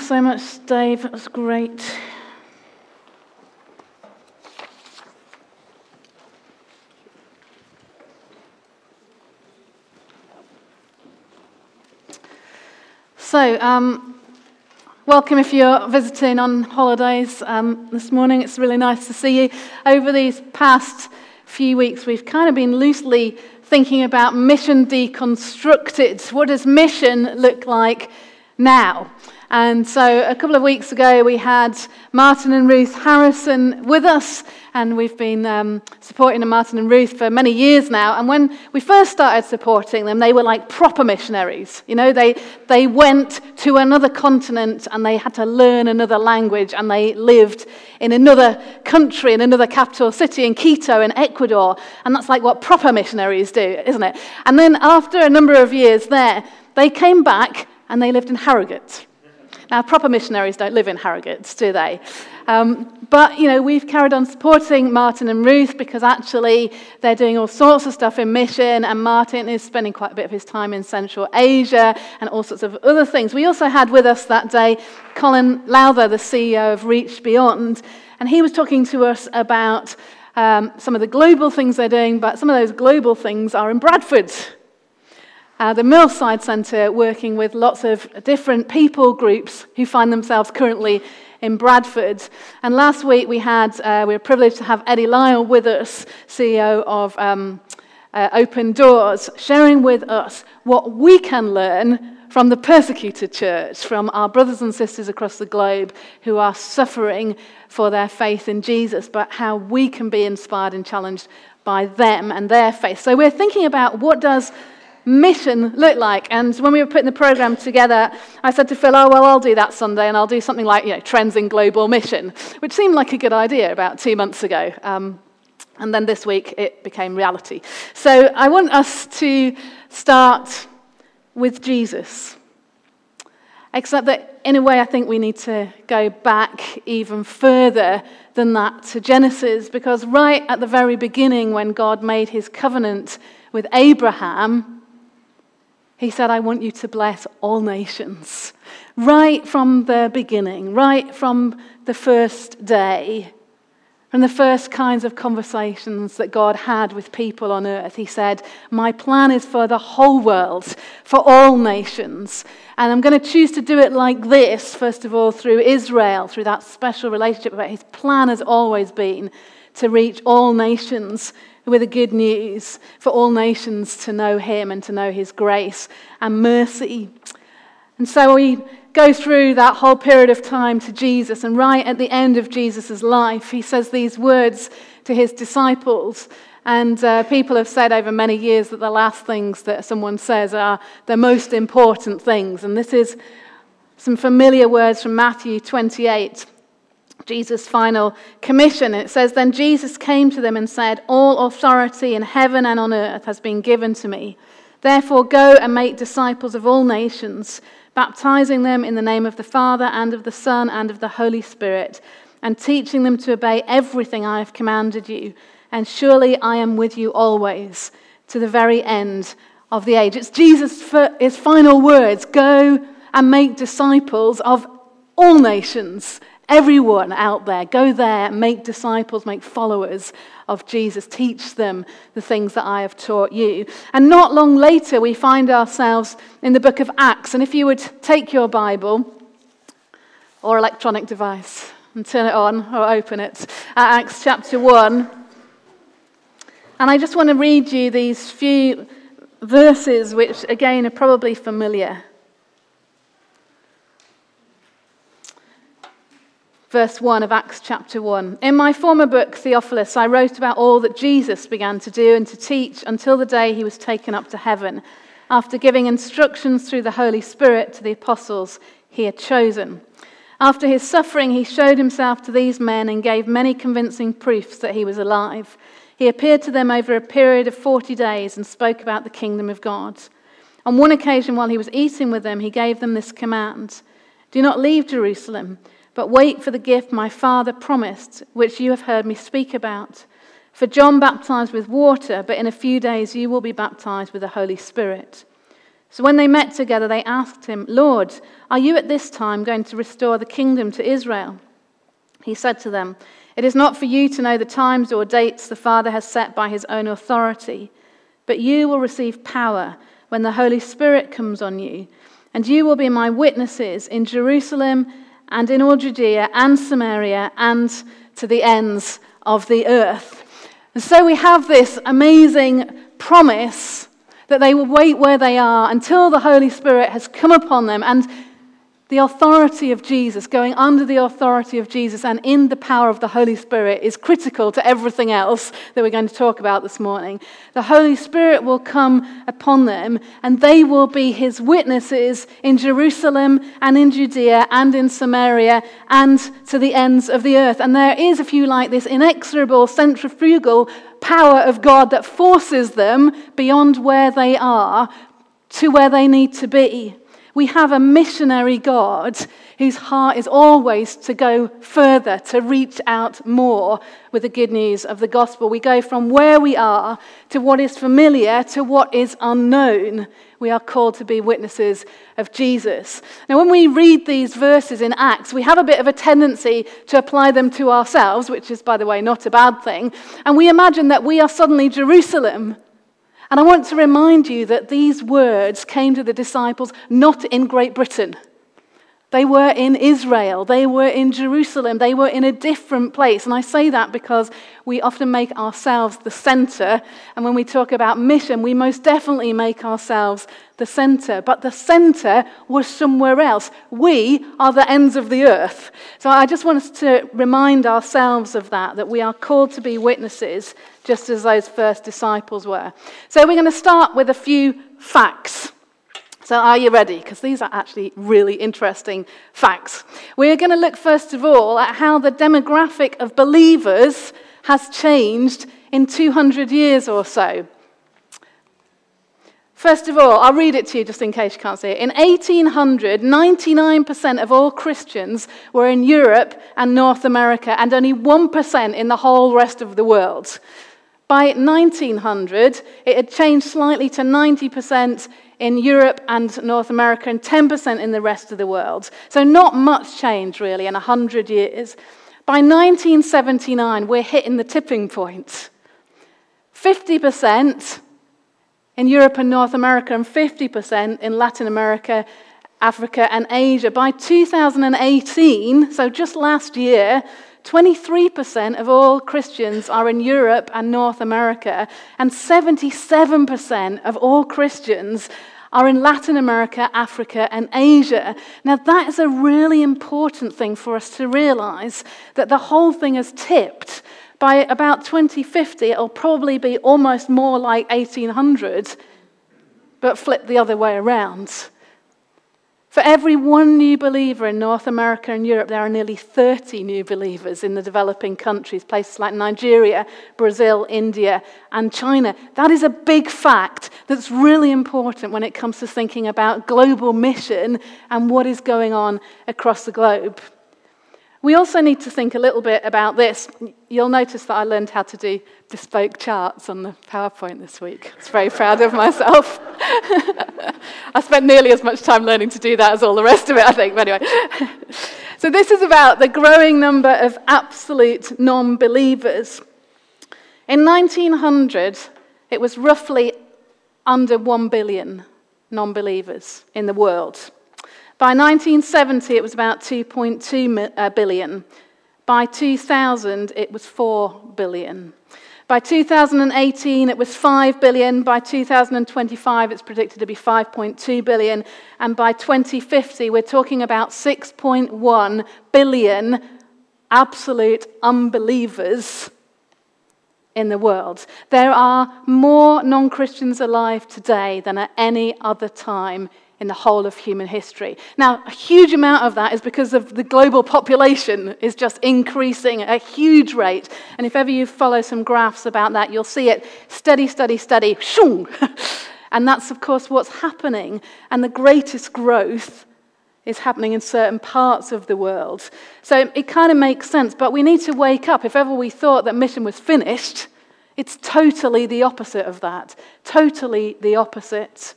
Thanks so much, Dave. That was great. So, um, welcome if you're visiting on holidays um, this morning. It's really nice to see you. Over these past few weeks, we've kind of been loosely thinking about mission deconstructed. What does mission look like now? And so a couple of weeks ago, we had Martin and Ruth Harrison with us, and we've been um, supporting Martin and Ruth for many years now. And when we first started supporting them, they were like proper missionaries. You know, they, they went to another continent and they had to learn another language, and they lived in another country, in another capital city, in Quito, in Ecuador. And that's like what proper missionaries do, isn't it? And then after a number of years there, they came back and they lived in Harrogate. Now, proper missionaries don't live in Harrogate, do they? Um, but, you know, we've carried on supporting Martin and Ruth because actually they're doing all sorts of stuff in mission, and Martin is spending quite a bit of his time in Central Asia and all sorts of other things. We also had with us that day Colin Lowther, the CEO of Reach Beyond, and he was talking to us about um, some of the global things they're doing, but some of those global things are in Bradford uh, the Millside Centre working with lots of different people groups who find themselves currently in Bradford. And last week we had, uh, we were privileged to have Eddie Lyle with us, CEO of um, uh, Open Doors, sharing with us what we can learn from the persecuted church, from our brothers and sisters across the globe who are suffering for their faith in Jesus, but how we can be inspired and challenged by them and their faith. So we're thinking about what does mission look like? And when we were putting the program together, I said to Phil, oh, well, I'll do that Sunday and I'll do something like, you know, Trends in Global Mission, which seemed like a good idea about two months ago. Um, and then this week it became reality. So I want us to start with Jesus. Except that, in a way, I think we need to go back even further than that to Genesis, because right at the very beginning, when God made his covenant with Abraham, he said, I want you to bless all nations. Right from the beginning, right from the first day, from the first kinds of conversations that God had with people on earth, he said, My plan is for the whole world, for all nations. And I'm going to choose to do it like this, first of all, through Israel, through that special relationship. But his plan has always been to reach all nations with the good news for all nations to know him and to know his grace and mercy. And so we go through that whole period of time to Jesus, and right at the end of Jesus' life, he says these words to his disciples. And uh, people have said over many years that the last things that someone says are the most important things. And this is some familiar words from Matthew 28. Jesus' final commission. It says, Then Jesus came to them and said, All authority in heaven and on earth has been given to me. Therefore, go and make disciples of all nations, baptizing them in the name of the Father and of the Son and of the Holy Spirit, and teaching them to obey everything I have commanded you. And surely I am with you always to the very end of the age. It's Jesus' his final words go and make disciples of all nations Everyone out there, go there, make disciples, make followers of Jesus, teach them the things that I have taught you. And not long later, we find ourselves in the book of Acts. And if you would take your Bible or electronic device and turn it on or open it at Acts chapter 1. And I just want to read you these few verses, which again are probably familiar. Verse 1 of Acts chapter 1. In my former book, Theophilus, I wrote about all that Jesus began to do and to teach until the day he was taken up to heaven, after giving instructions through the Holy Spirit to the apostles he had chosen. After his suffering, he showed himself to these men and gave many convincing proofs that he was alive. He appeared to them over a period of 40 days and spoke about the kingdom of God. On one occasion, while he was eating with them, he gave them this command Do not leave Jerusalem but wait for the gift my Father promised, which you have heard me speak about. For John baptized with water, but in a few days you will be baptized with the Holy Spirit. So when they met together, they asked him, Lord, are you at this time going to restore the kingdom to Israel? He said to them, It is not for you to know the times or dates the Father has set by his own authority, but you will receive power when the Holy Spirit comes on you, and you will be my witnesses in Jerusalem and in all Judea and Samaria and to the ends of the earth. And so we have this amazing promise that they will wait where they are until the Holy Spirit has come upon them and the authority of Jesus, going under the authority of Jesus and in the power of the Holy Spirit, is critical to everything else that we're going to talk about this morning. The Holy Spirit will come upon them, and they will be his witnesses in Jerusalem and in Judea and in Samaria and to the ends of the earth. And there is, if you like, this inexorable centrifugal power of God that forces them beyond where they are to where they need to be. We have a missionary God whose heart is always to go further, to reach out more with the good news of the gospel. We go from where we are to what is familiar to what is unknown. We are called to be witnesses of Jesus. Now, when we read these verses in Acts, we have a bit of a tendency to apply them to ourselves, which is, by the way, not a bad thing. And we imagine that we are suddenly Jerusalem and I want to remind you that these words came to the disciples not in Great Britain. They were in Israel. They were in Jerusalem. They were in a different place. And I say that because we often make ourselves the center. And when we talk about mission, we most definitely make ourselves the center. But the center was somewhere else. We are the ends of the earth. So I just want us to remind ourselves of that, that we are called to be witnesses, just as those first disciples were. So we're going to start with a few facts. So, are you ready? Because these are actually really interesting facts. We're going to look, first of all, at how the demographic of believers has changed in 200 years or so. First of all, I'll read it to you just in case you can't see it. In 1800, 99% of all Christians were in Europe and North America, and only 1% in the whole rest of the world. By 1900, it had changed slightly to 90% in Europe and North America and 10% in the rest of the world. So, not much change really in 100 years. By 1979, we're hitting the tipping point. 50% in Europe and North America, and 50% in Latin America, Africa, and Asia. By 2018, so just last year, 23% of all Christians are in Europe and North America, and 77% of all Christians are in Latin America, Africa, and Asia. Now, that is a really important thing for us to realize that the whole thing has tipped. By about 2050, it'll probably be almost more like 1800, but flip the other way around. For every one new believer in North America and Europe, there are nearly 30 new believers in the developing countries, places like Nigeria, Brazil, India, and China. That is a big fact that's really important when it comes to thinking about global mission and what is going on across the globe. We also need to think a little bit about this. You'll notice that I learned how to do bespoke charts on the PowerPoint this week. I was very proud of myself. I spent nearly as much time learning to do that as all the rest of it, I think. But anyway. so, this is about the growing number of absolute non believers. In 1900, it was roughly under 1 billion non believers in the world. By 1970, it was about 2.2 uh. By 2000, it was 4 billion. By 2018, it was 5 billion. By 2025, it's predicted to be 5.2 billion. And by 2050, we're talking about 6.1 billion absolute unbelievers in the world. There are more non Christians alive today than at any other time in the whole of human history. Now, a huge amount of that is because of the global population is just increasing at a huge rate. And if ever you follow some graphs about that, you'll see it steady, steady, steady, shung. and that's, of course, what's happening. And the greatest growth is happening in certain parts of the world. So it kind of makes sense, but we need to wake up. If ever we thought that mission was finished, it's totally the opposite of that. Totally the opposite.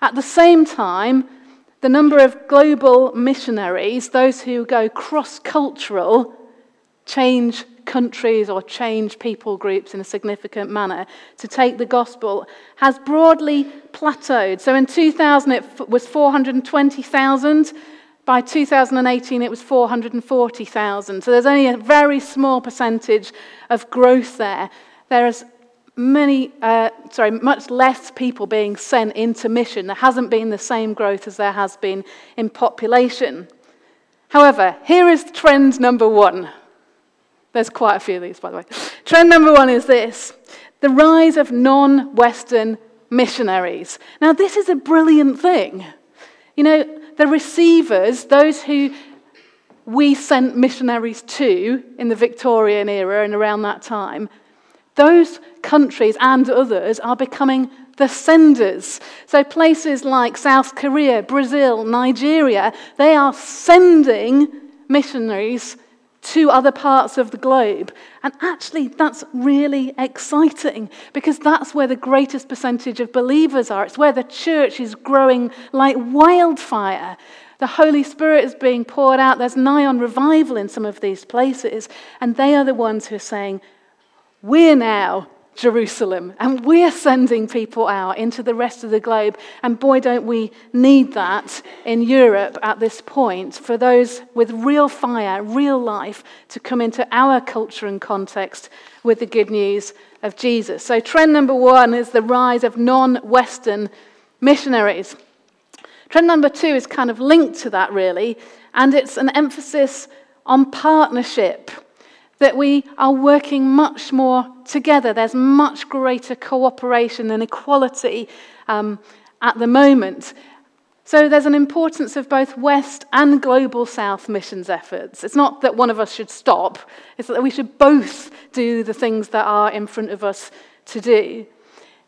At the same time, the number of global missionaries, those who go cross cultural, change countries or change people groups in a significant manner to take the gospel has broadly plateaued. So in 2000 it was 420,000. By 2018 it was 440,000. So there's only a very small percentage of growth there. There's many, uh, sorry, much less people being sent into mission. There hasn't been the same growth as there has been in population. However, here is trend number one. There's quite a few of these, by the way. Trend number one is this the rise of non Western missionaries. Now, this is a brilliant thing. You know, the receivers, those who we sent missionaries to in the Victorian era and around that time, those countries and others are becoming the senders. So places like South Korea, Brazil, Nigeria, they are sending missionaries to other parts of the globe. And actually, that's really exciting because that's where the greatest percentage of believers are. It's where the church is growing like wildfire. The Holy Spirit is being poured out. There's nigh on revival in some of these places. And they are the ones who are saying, we're now Jerusalem, and we're sending people out into the rest of the globe. And boy, don't we need that in Europe at this point for those with real fire, real life to come into our culture and context with the good news of Jesus. So, trend number one is the rise of non Western missionaries. Trend number two is kind of linked to that, really, and it's an emphasis on partnership that we are working much more together. There's much greater cooperation and equality um, at the moment. So there's an importance of both West and Global South missions efforts. It's not that one of us should stop, it's that we should both do the things that are in front of us to do.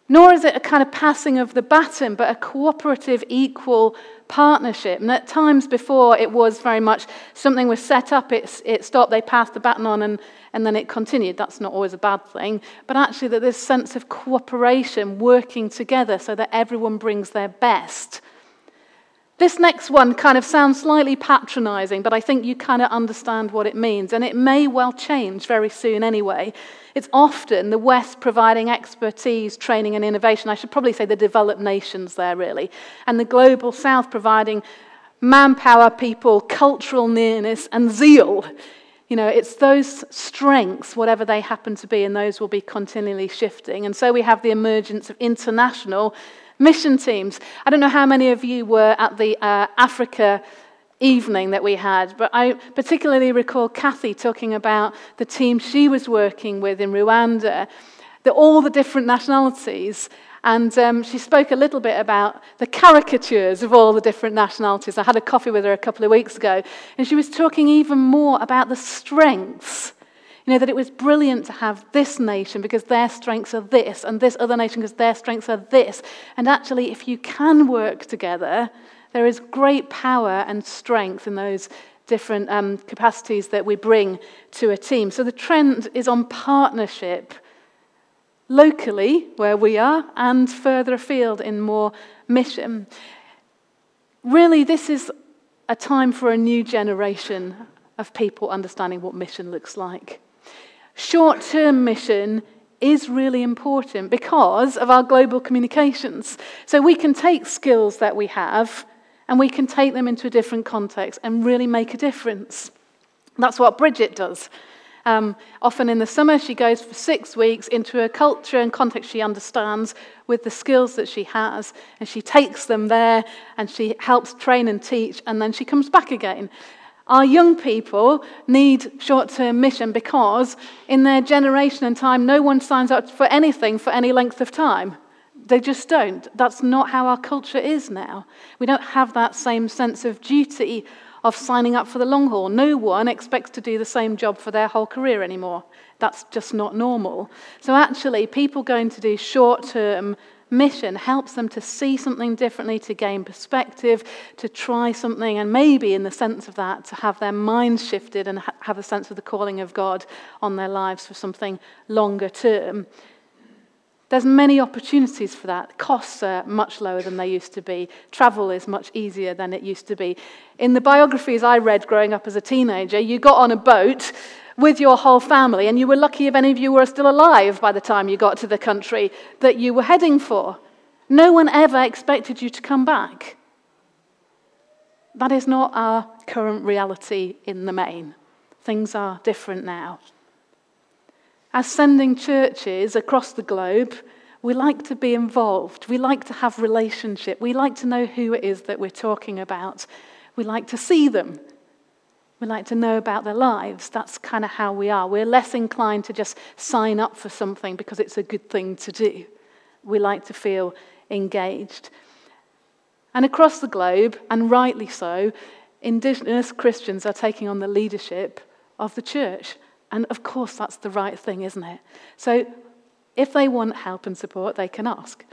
Nor is it a kind of passing of the baton, but a cooperative, equal partnership. And at times before, it was very much something was set up, it, it stopped, they passed the baton on, and, and then it continued. That's not always a bad thing. But actually, that this sense of cooperation, working together so that everyone brings their best. This next one kind of sounds slightly patronizing, but I think you kind of understand what it means. And it may well change very soon anyway. It's often the West providing expertise, training, and innovation. I should probably say the developed nations there, really. And the global South providing manpower, people, cultural nearness, and zeal. You know, it's those strengths, whatever they happen to be, and those will be continually shifting. And so we have the emergence of international mission teams. I don't know how many of you were at the uh, Africa evening that we had, but I particularly recall Kathy talking about the team she was working with in Rwanda, the, all the different nationalities. And um, she spoke a little bit about the caricatures of all the different nationalities. I had a coffee with her a couple of weeks ago, and she was talking even more about the strengths. You know, that it was brilliant to have this nation because their strengths are this, and this other nation because their strengths are this. And actually, if you can work together, there is great power and strength in those different um, capacities that we bring to a team. So the trend is on partnership locally, where we are, and further afield in more mission. Really, this is a time for a new generation of people understanding what mission looks like. Short term mission is really important because of our global communications. So we can take skills that we have and we can take them into a different context and really make a difference. That's what Bridget does. Um, often in the summer, she goes for six weeks into a culture and context she understands with the skills that she has, and she takes them there and she helps train and teach, and then she comes back again. Our young people need short term mission because in their generation and time, no one signs up for anything for any length of time. They just don't. That's not how our culture is now. We don't have that same sense of duty of signing up for the long haul. No one expects to do the same job for their whole career anymore. That's just not normal. So, actually, people going to do short term mission helps them to see something differently, to gain perspective, to try something, and maybe in the sense of that, to have their minds shifted and ha- have a sense of the calling of God on their lives for something longer term. There's many opportunities for that. Costs are much lower than they used to be. Travel is much easier than it used to be. In the biographies I read growing up as a teenager, you got on a boat with your whole family, and you were lucky if any of you were still alive by the time you got to the country that you were heading for. No one ever expected you to come back. That is not our current reality in the main. Things are different now. As sending churches across the globe, we like to be involved. We like to have relationship. We like to know who it is that we're talking about. We like to see them. We like to know about their lives. That's kind of how we are. We're less inclined to just sign up for something because it's a good thing to do. We like to feel engaged. And across the globe, and rightly so, indigenous Christians are taking on the leadership of the church. And of course, that's the right thing, isn't it? So if they want help and support, they can ask.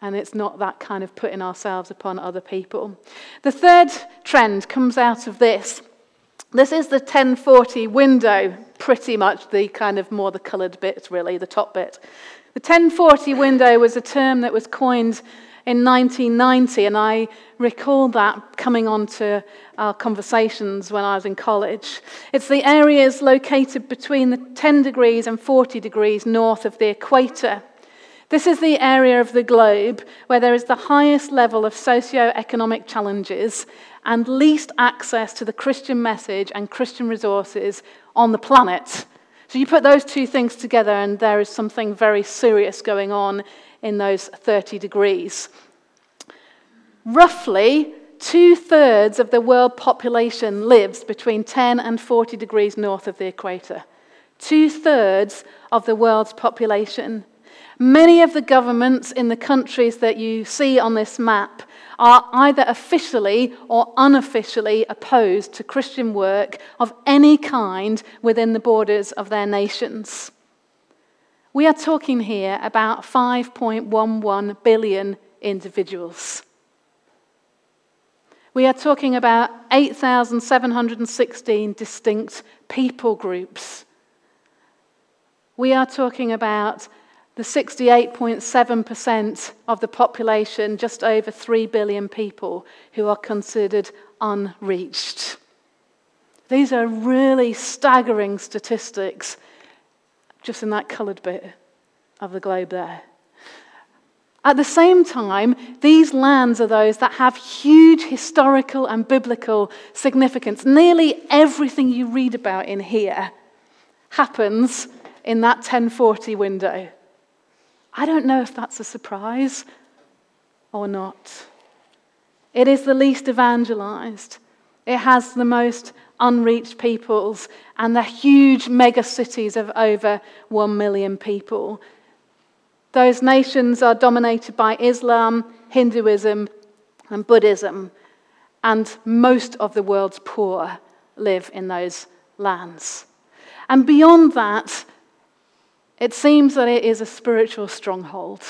And it's not that kind of putting ourselves upon other people. The third trend comes out of this. This is the 1040 window, pretty much the kind of more the coloured bit, really, the top bit. The 1040 window was a term that was coined in 1990, and I recall that coming onto our conversations when I was in college. It's the areas located between the 10 degrees and 40 degrees north of the equator. This is the area of the globe where there is the highest level of socio-economic challenges and least access to the Christian message and Christian resources on the planet. So you put those two things together, and there is something very serious going on in those 30 degrees. Roughly two thirds of the world population lives between 10 and 40 degrees north of the equator. Two thirds of the world's population. Many of the governments in the countries that you see on this map are either officially or unofficially opposed to Christian work of any kind within the borders of their nations. We are talking here about 5.11 billion individuals. We are talking about 8,716 distinct people groups. We are talking about the 68.7% of the population, just over 3 billion people, who are considered unreached. These are really staggering statistics just in that coloured bit of the globe there. At the same time, these lands are those that have huge historical and biblical significance. Nearly everything you read about in here happens in that 1040 window. I don't know if that's a surprise or not. It is the least evangelized. It has the most unreached peoples and the huge mega cities of over 1 million people. Those nations are dominated by Islam, Hinduism, and Buddhism, and most of the world's poor live in those lands. And beyond that, it seems that it is a spiritual stronghold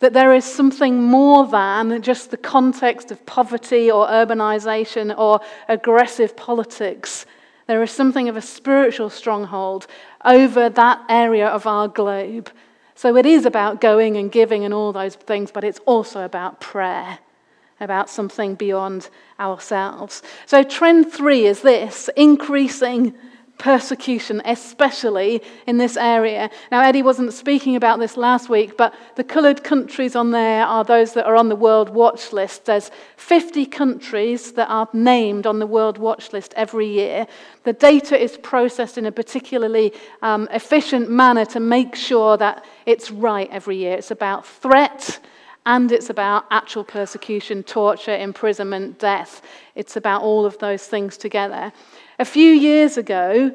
that there is something more than just the context of poverty or urbanization or aggressive politics. There is something of a spiritual stronghold over that area of our globe. So it is about going and giving and all those things, but it's also about prayer, about something beyond ourselves. So, trend three is this increasing persecution, especially in this area. Now, Eddie wasn't speaking about this last week, but the coloured countries on there are those that are on the World Watch List. There's 50 countries that are named on the World Watch List every year. The data is processed in a particularly um, efficient manner to make sure that it's right every year. It's about threat and it's about actual persecution, torture, imprisonment, death. It's about all of those things together. A few years ago,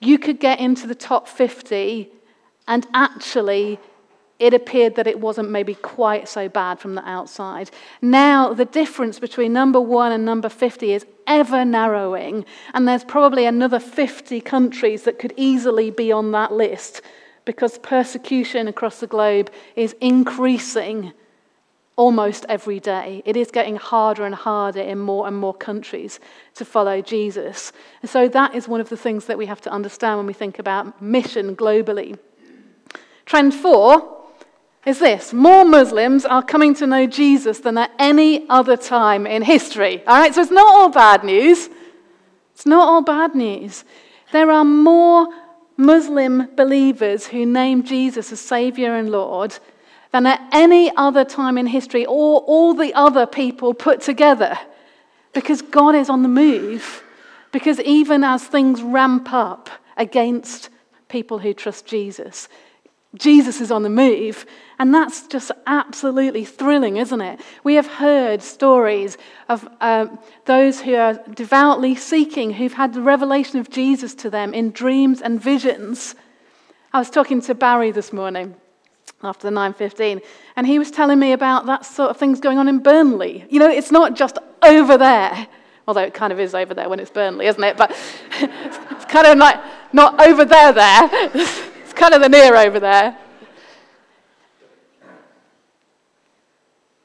you could get into the top 50, and actually, it appeared that it wasn't maybe quite so bad from the outside. Now, the difference between number one and number 50 is ever narrowing, and there's probably another 50 countries that could easily be on that list because persecution across the globe is increasing almost every day. It is getting harder and harder in more and more countries to follow Jesus. And so that is one of the things that we have to understand when we think about mission globally. Trend four is this more Muslims are coming to know Jesus than at any other time in history. All right, so it's not all bad news. It's not all bad news. There are more Muslim believers who name Jesus as Savior and Lord than at any other time in history or all the other people put together. Because God is on the move. Because even as things ramp up against people who trust Jesus, Jesus is on the move. And that's just absolutely thrilling, isn't it? We have heard stories of uh, those who are devoutly seeking, who've had the revelation of Jesus to them in dreams and visions. I was talking to Barry this morning after the 9.15 and he was telling me about that sort of things going on in burnley. You know it's not just over there. Although it kind of is over there when it's burnley isn't it? But it's kind of like not over there there. It's kind of the near over there.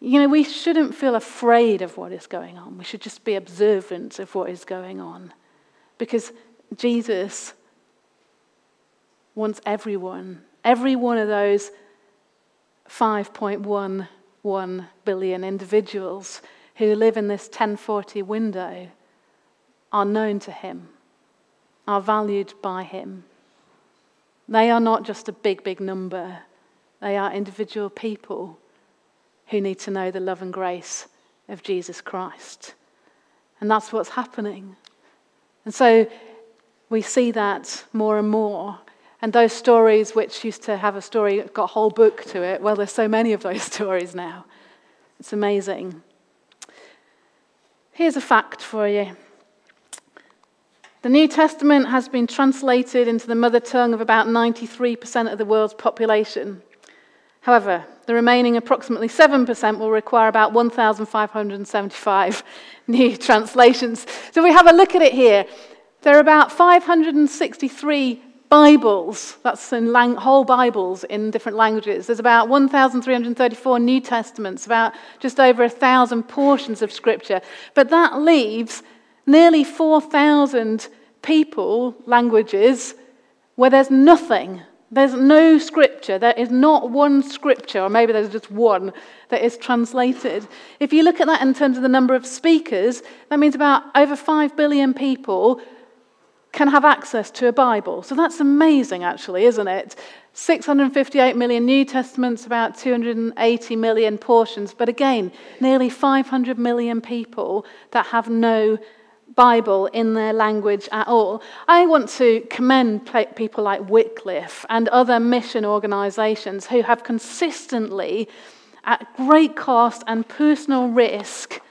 You know, we shouldn't feel afraid of what is going on. We should just be observant of what is going on. Because Jesus wants everyone, every one of those 5.11 billion individuals who live in this 1040 window are known to him, are valued by him. They are not just a big, big number, they are individual people who need to know the love and grace of Jesus Christ. And that's what's happening. And so we see that more and more. And those stories, which used to have a story, got a whole book to it, well, there's so many of those stories now. It's amazing. Here's a fact for you the New Testament has been translated into the mother tongue of about 93% of the world's population. However, the remaining approximately 7% will require about 1,575 new translations. So we have a look at it here. There are about 563 Bibles, that's in lang- whole Bibles in different languages. There's about 1,334 New Testaments, about just over a thousand portions of Scripture. But that leaves nearly 4,000 people, languages, where there's nothing there's no scripture. There is not one scripture, or maybe there's just one, that is translated. If you look at that in terms of the number of speakers, that means about over 5 billion people can have access to a Bible. So that's amazing, actually, isn't it? 658 million New Testaments, about 280 million portions. But again, nearly 500 million people that have no Bible in their language at all. I want to commend people like Wycliffe and other mission organizations who have consistently, at great cost and personal risk,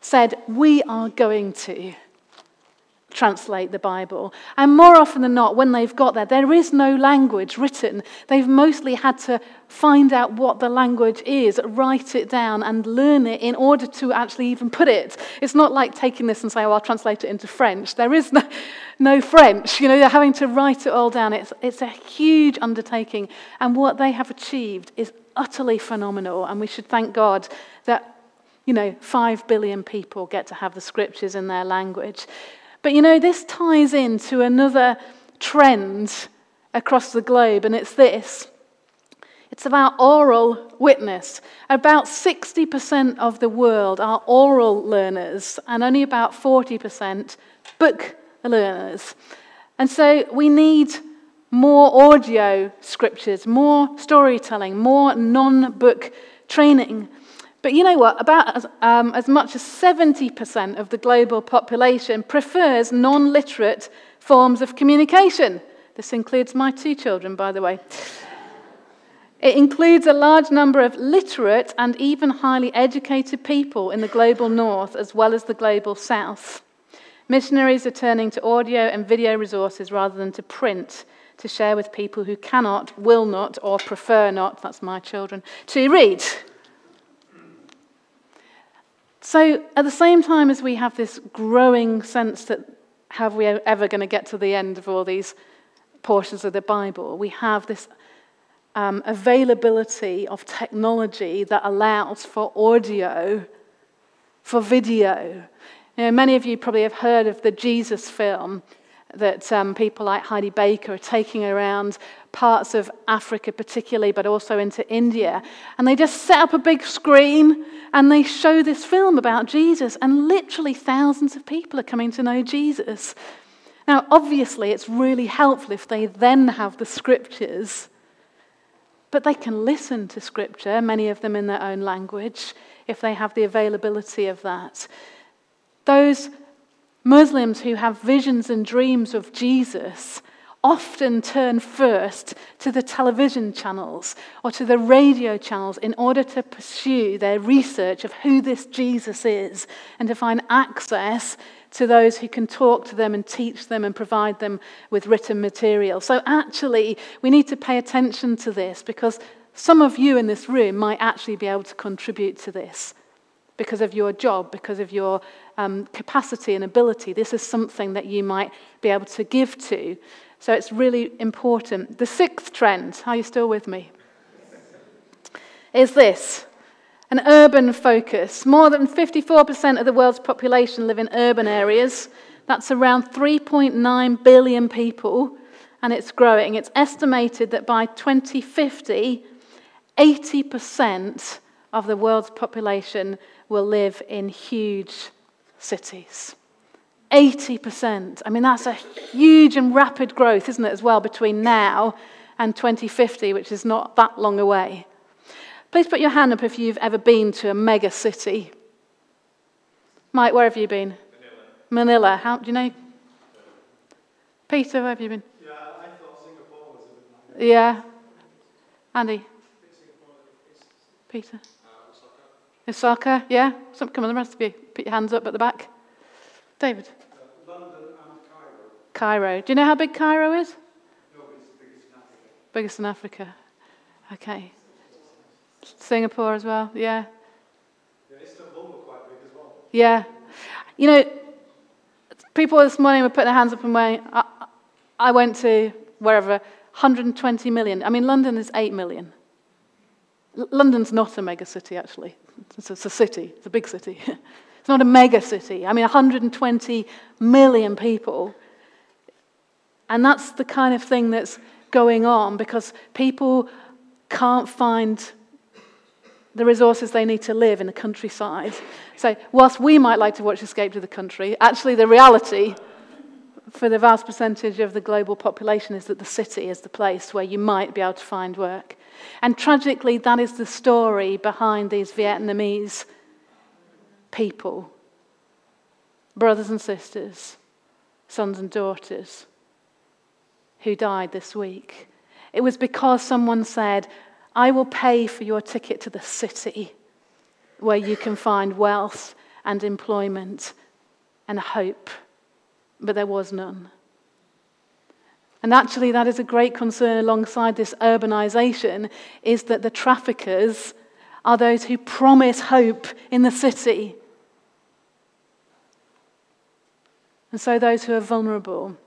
said, We are going to translate the Bible. And more often than not, when they've got there, there is no language written. They've mostly had to find out what the language is, write it down, and learn it in order to actually even put it. It's not like taking this and saying, oh, I'll translate it into French. There is no, no French. You know, they're having to write it all down. It's, it's a huge undertaking. And what they have achieved is utterly phenomenal. And we should thank God that you know, five billion people get to have the scriptures in their language. But you know, this ties into another trend across the globe, and it's this it's about oral witness. About 60% of the world are oral learners, and only about 40% book learners. And so we need more audio scriptures, more storytelling, more non book training. But you know what? About as, um, as much as 70% of the global population prefers non literate forms of communication. This includes my two children, by the way. It includes a large number of literate and even highly educated people in the global north as well as the global south. Missionaries are turning to audio and video resources rather than to print to share with people who cannot, will not, or prefer not, that's my children, to read. So, at the same time as we have this growing sense that have we ever going to get to the end of all these portions of the Bible, we have this um, availability of technology that allows for audio, for video. You know, many of you probably have heard of the Jesus film. That um, people like Heidi Baker are taking around parts of Africa, particularly, but also into India. And they just set up a big screen and they show this film about Jesus, and literally thousands of people are coming to know Jesus. Now, obviously, it's really helpful if they then have the scriptures, but they can listen to scripture, many of them in their own language, if they have the availability of that. Those Muslims who have visions and dreams of Jesus often turn first to the television channels or to the radio channels in order to pursue their research of who this Jesus is and to find access to those who can talk to them and teach them and provide them with written material. So, actually, we need to pay attention to this because some of you in this room might actually be able to contribute to this because of your job, because of your um, capacity and ability. This is something that you might be able to give to. So it's really important. The sixth trend, are you still with me? Is this an urban focus. More than 54% of the world's population live in urban areas. That's around 3.9 billion people, and it's growing. It's estimated that by 2050, 80% of the world's population will live in huge cities. 80%. I mean, that's a huge and rapid growth, isn't it, as well, between now and 2050, which is not that long away. Please put your hand up if you've ever been to a mega city. Mike, where have you been? Manila. Manila. How do you know? Peter, where have you been? Yeah, I thought Singapore was a bit like Yeah. Andy, Peter. Osaka. Yeah. Some, come on, the rest of you. Put your hands up at the back. David. Uh, London and Cairo. Cairo. Do you know how big Cairo is? Biggest in Africa. Okay. Singapore as well, yeah. Yeah. You know, people this morning were putting their hands up and going, I, I went to wherever, 120 million. I mean, London is 8 million. L- London's not a mega city, actually. It's, a city, it's a big city. it's not a mega city. I mean, 120 million people. And that's the kind of thing that's going on because people can't find the resources they need to live in the countryside. So, whilst we might like to watch Escape to the Country, actually, the reality for the vast percentage of the global population is that the city is the place where you might be able to find work. And tragically, that is the story behind these Vietnamese people brothers and sisters, sons and daughters who died this week. It was because someone said, I will pay for your ticket to the city where you can find wealth and employment and hope. But there was none. And actually, that is a great concern alongside this urbanization is that the traffickers are those who promise hope in the city. And so, those who are vulnerable,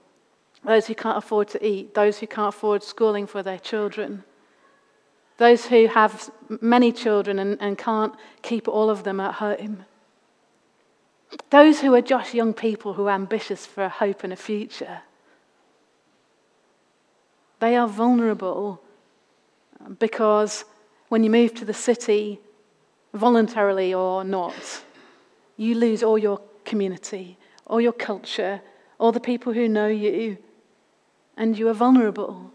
those who can't afford to eat, those who can't afford schooling for their children, those who have many children and, and can't keep all of them at home. Those who are just young people who are ambitious for a hope and a future. They are vulnerable because when you move to the city, voluntarily or not, you lose all your community, all your culture, all the people who know you, and you are vulnerable.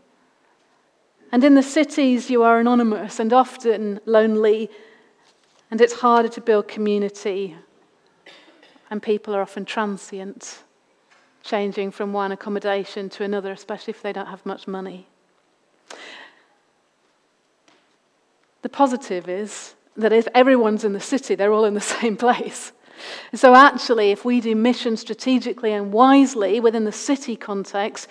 And in the cities, you are anonymous and often lonely, and it's harder to build community. And people are often transient, changing from one accommodation to another, especially if they don't have much money. The positive is that if everyone's in the city, they're all in the same place. So, actually, if we do mission strategically and wisely within the city context,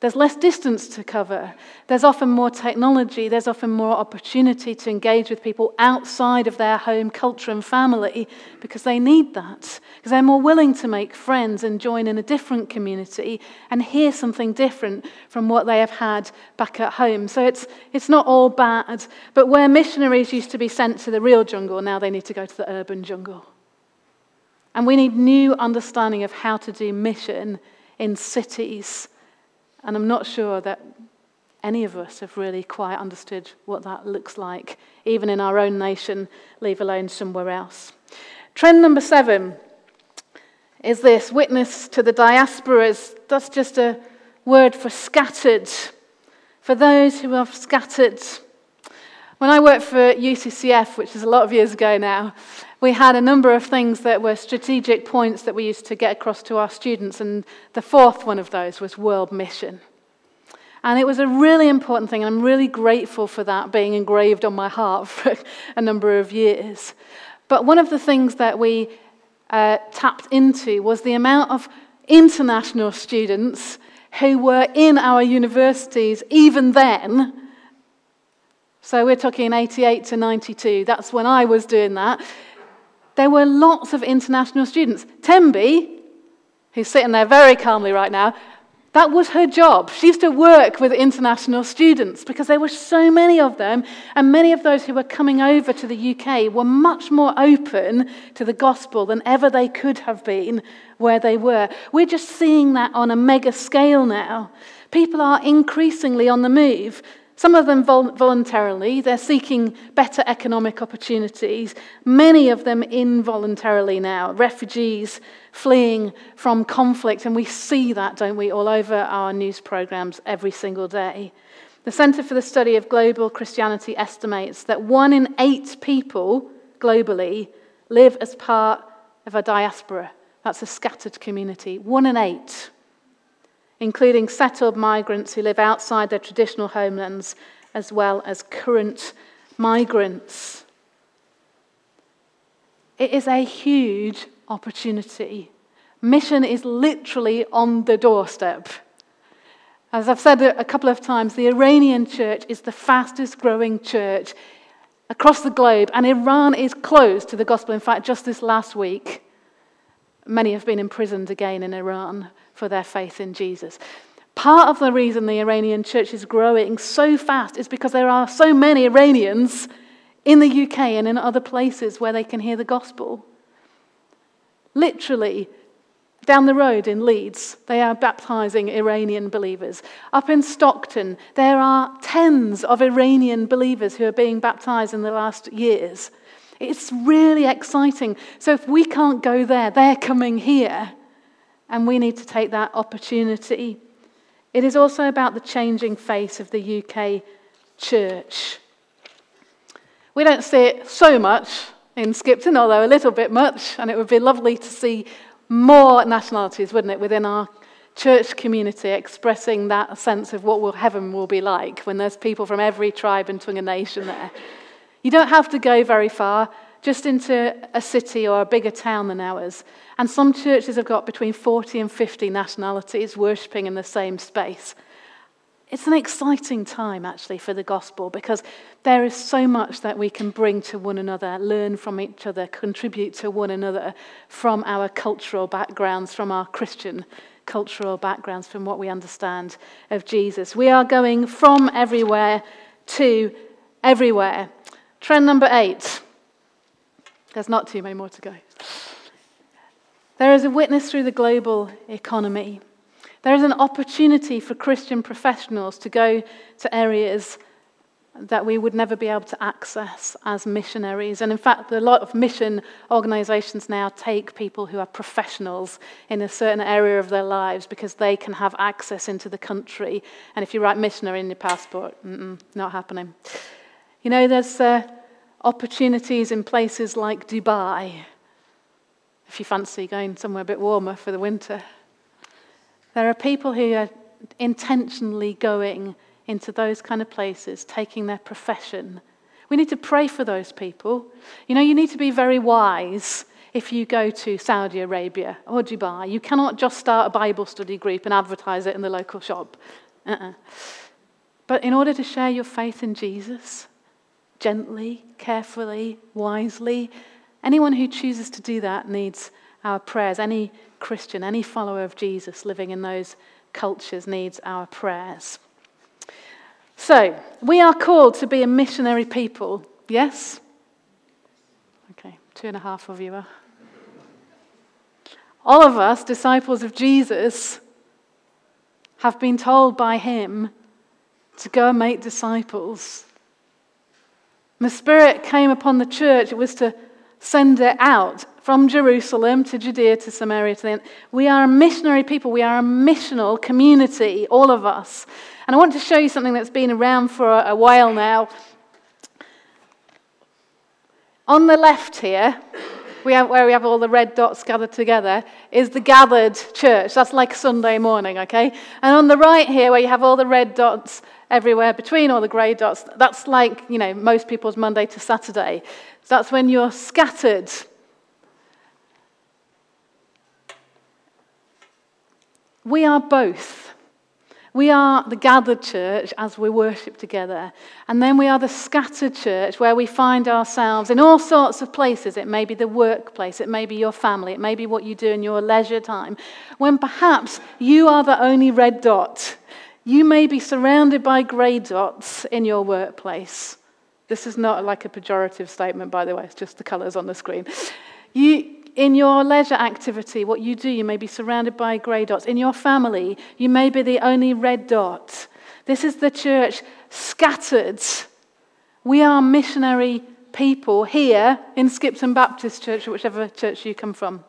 there's less distance to cover. There's often more technology. There's often more opportunity to engage with people outside of their home culture and family because they need that. Because they're more willing to make friends and join in a different community and hear something different from what they have had back at home. So it's, it's not all bad. But where missionaries used to be sent to the real jungle, now they need to go to the urban jungle. And we need new understanding of how to do mission in cities. And I'm not sure that any of us have really quite understood what that looks like, even in our own nation, leave alone somewhere else. Trend number seven is this witness to the diasporas. That's just a word for scattered, for those who are scattered. When I worked for UCCF, which is a lot of years ago now, we had a number of things that were strategic points that we used to get across to our students, and the fourth one of those was world mission. And it was a really important thing, and I'm really grateful for that being engraved on my heart for a number of years. But one of the things that we uh, tapped into was the amount of international students who were in our universities even then. So we're talking 88 to 92. That's when I was doing that. There were lots of international students. Tembi, who's sitting there very calmly right now, that was her job. She used to work with international students because there were so many of them, and many of those who were coming over to the UK were much more open to the gospel than ever they could have been where they were. We're just seeing that on a mega scale now. People are increasingly on the move. Some of them vol- voluntarily, they're seeking better economic opportunities. Many of them involuntarily now, refugees fleeing from conflict. And we see that, don't we, all over our news programs every single day. The Center for the Study of Global Christianity estimates that one in eight people globally live as part of a diaspora. That's a scattered community. One in eight including settled migrants who live outside their traditional homelands, as well as current migrants. It is a huge opportunity. Mission is literally on the doorstep. As I've said a couple of times, the Iranian church is the fastest growing church across the globe, and Iran is closed to the gospel. In fact, just this last week, many have been imprisoned again in Iran for their faith in Jesus. Part of the reason the Iranian church is growing so fast is because there are so many Iranians in the UK and in other places where they can hear the gospel. Literally, down the road in Leeds, they are baptizing Iranian believers. Up in Stockton, there are tens of Iranian believers who are being baptized in the last years. It's really exciting. So if we can't go there, they're coming here and we need to take that opportunity. It is also about the changing face of the UK church. We don't see it so much in Skipton, although a little bit much, and it would be lovely to see more nationalities, wouldn't it, within our church community expressing that sense of what will heaven will be like when there's people from every tribe and tongue and nation there. You don't have to go very far just into a city or a bigger town than ours. And some churches have got between 40 and 50 nationalities worshipping in the same space. It's an exciting time, actually, for the gospel because there is so much that we can bring to one another, learn from each other, contribute to one another from our cultural backgrounds, from our Christian cultural backgrounds, from what we understand of Jesus. We are going from everywhere to everywhere. Trend number eight there's not too many more to go. There is a witness through the global economy. There is an opportunity for Christian professionals to go to areas that we would never be able to access as missionaries. And in fact, a lot of mission organizations now take people who are professionals in a certain area of their lives because they can have access into the country. And if you write missionary in your passport, not happening. You know, there's. Uh, opportunities in places like Dubai, if you fancy going somewhere a bit warmer for the winter. There are people who are intentionally going into those kind of places, taking their profession. We need to pray for those people. You know, you need to be very wise if you go to Saudi Arabia or Dubai. You cannot just start a Bible study group and advertise it in the local shop. Uh-uh. But in order to share your faith in Jesus, gently, carefully, wisely. Anyone who chooses to do that needs our prayers. Any Christian, any follower of Jesus living in those cultures needs our prayers. So, we are called to be a missionary people, yes? Okay, two and a half of you are. All of us, disciples of Jesus, have been told by him to go and make disciples. The Spirit came upon the church, it was to send it out from Jerusalem to Judea to Samaria to the end. We are a missionary people. We are a missional community, all of us. And I want to show you something that's been around for a while now. On the left here, we have, where we have all the red dots gathered together, is the gathered church. That's like Sunday morning, okay? And on the right here, where you have all the red dots everywhere between all the grey dots, that's like, you know, most people's Monday to Saturday. That's when you're scattered. We are both. We are the gathered church as we worship together. And then we are the scattered church where we find ourselves in all sorts of places. It may be the workplace, it may be your family, it may be what you do in your leisure time, when perhaps you are the only red dot. You may be surrounded by grey dots in your workplace. This is not like a pejorative statement, by the way, it's just the colours on the screen. You, in your leisure activity, what you do, you may be surrounded by grey dots. In your family, you may be the only red dot. This is the church scattered. We are missionary people here in Skipton Baptist Church, whichever church you come from.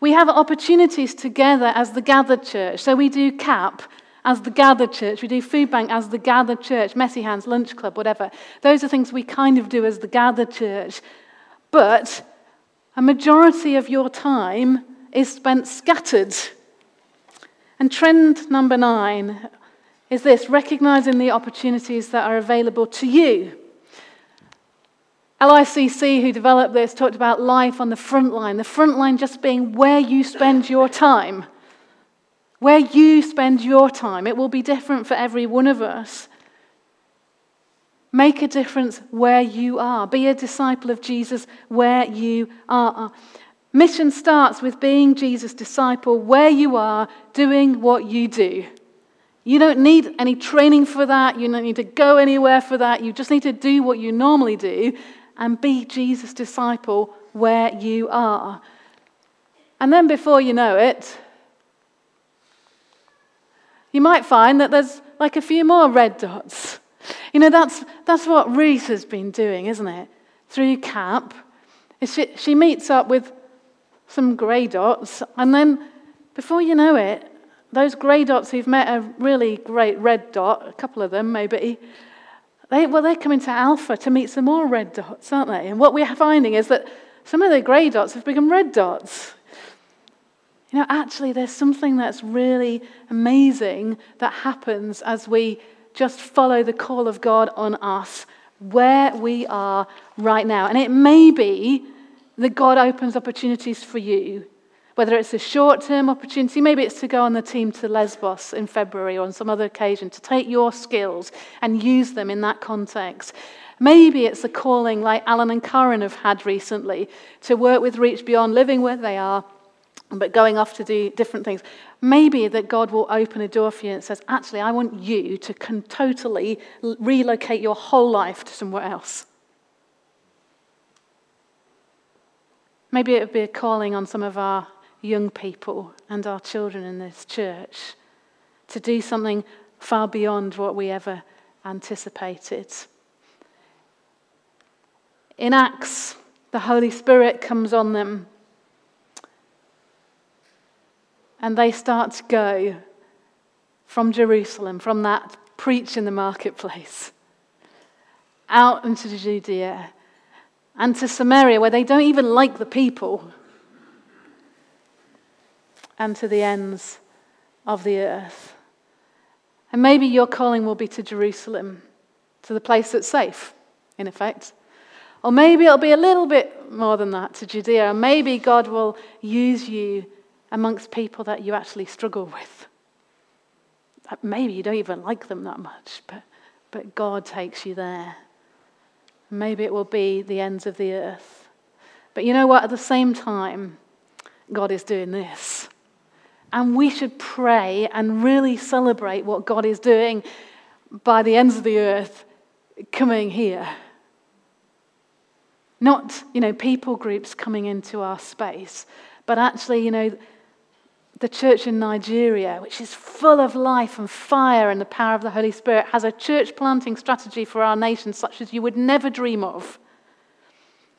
We have opportunities together as the gathered church. So we do CAP as the gathered church, we do food bank as the gathered church, messy hands, lunch club, whatever. Those are things we kind of do as the gathered church. But a majority of your time is spent scattered. And trend number nine is this recognizing the opportunities that are available to you. LICC, who developed this, talked about life on the front line. The front line just being where you spend your time. Where you spend your time. It will be different for every one of us. Make a difference where you are. Be a disciple of Jesus where you are. Mission starts with being Jesus' disciple where you are, doing what you do. You don't need any training for that. You don't need to go anywhere for that. You just need to do what you normally do and be Jesus' disciple where you are. And then before you know it, you might find that there's like a few more red dots. You know, that's, that's what Reese has been doing, isn't it? Through CAP. She, she meets up with some grey dots, and then before you know it, those grey dots who've met a really great red dot, a couple of them maybe, they, well, they're coming to Alpha to meet some more red dots, aren't they? And what we're finding is that some of the grey dots have become red dots. You know, actually, there's something that's really amazing that happens as we just follow the call of God on us where we are right now. And it may be that God opens opportunities for you, whether it's a short term opportunity, maybe it's to go on the team to Lesbos in February or on some other occasion, to take your skills and use them in that context. Maybe it's a calling like Alan and Karen have had recently to work with Reach Beyond, living where they are but going off to do different things. Maybe that God will open a door for you and says, actually, I want you to con- totally relocate your whole life to somewhere else. Maybe it would be a calling on some of our young people and our children in this church to do something far beyond what we ever anticipated. In Acts, the Holy Spirit comes on them and they start to go from Jerusalem, from that preach in the marketplace, out into Judea and to Samaria, where they don't even like the people, and to the ends of the earth. And maybe your calling will be to Jerusalem, to the place that's safe, in effect. Or maybe it'll be a little bit more than that to Judea. Maybe God will use you amongst people that you actually struggle with. Maybe you don't even like them that much, but, but God takes you there. Maybe it will be the ends of the earth. But you know what? At the same time, God is doing this. And we should pray and really celebrate what God is doing by the ends of the earth coming here. Not, you know, people groups coming into our space, but actually, you know, the church in Nigeria, which is full of life and fire and the power of the Holy Spirit, has a church planting strategy for our nation such as you would never dream of.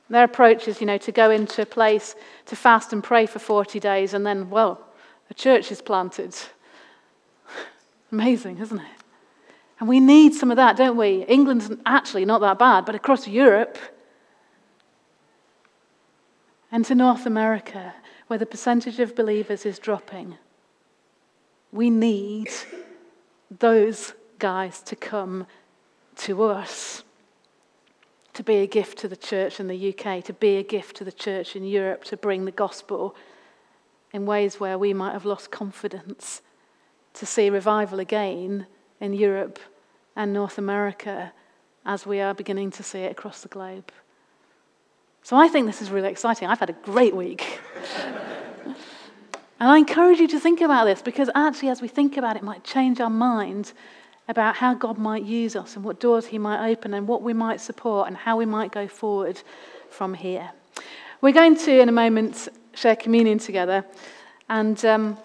Their approach is, you know, to go into a place to fast and pray for 40 days and then, well, a church is planted. Amazing, isn't it? And we need some of that, don't we? England's actually not that bad, but across Europe and to North America, where the percentage of believers is dropping, we need those guys to come to us to be a gift to the church in the UK, to be a gift to the church in Europe, to bring the gospel in ways where we might have lost confidence, to see revival again in Europe and North America as we are beginning to see it across the globe. So I think this is really exciting. I've had a great week. and I encourage you to think about this because actually, as we think about it, it might change our mind about how God might use us and what doors He might open and what we might support and how we might go forward from here. We're going to, in a moment, share communion together. And um,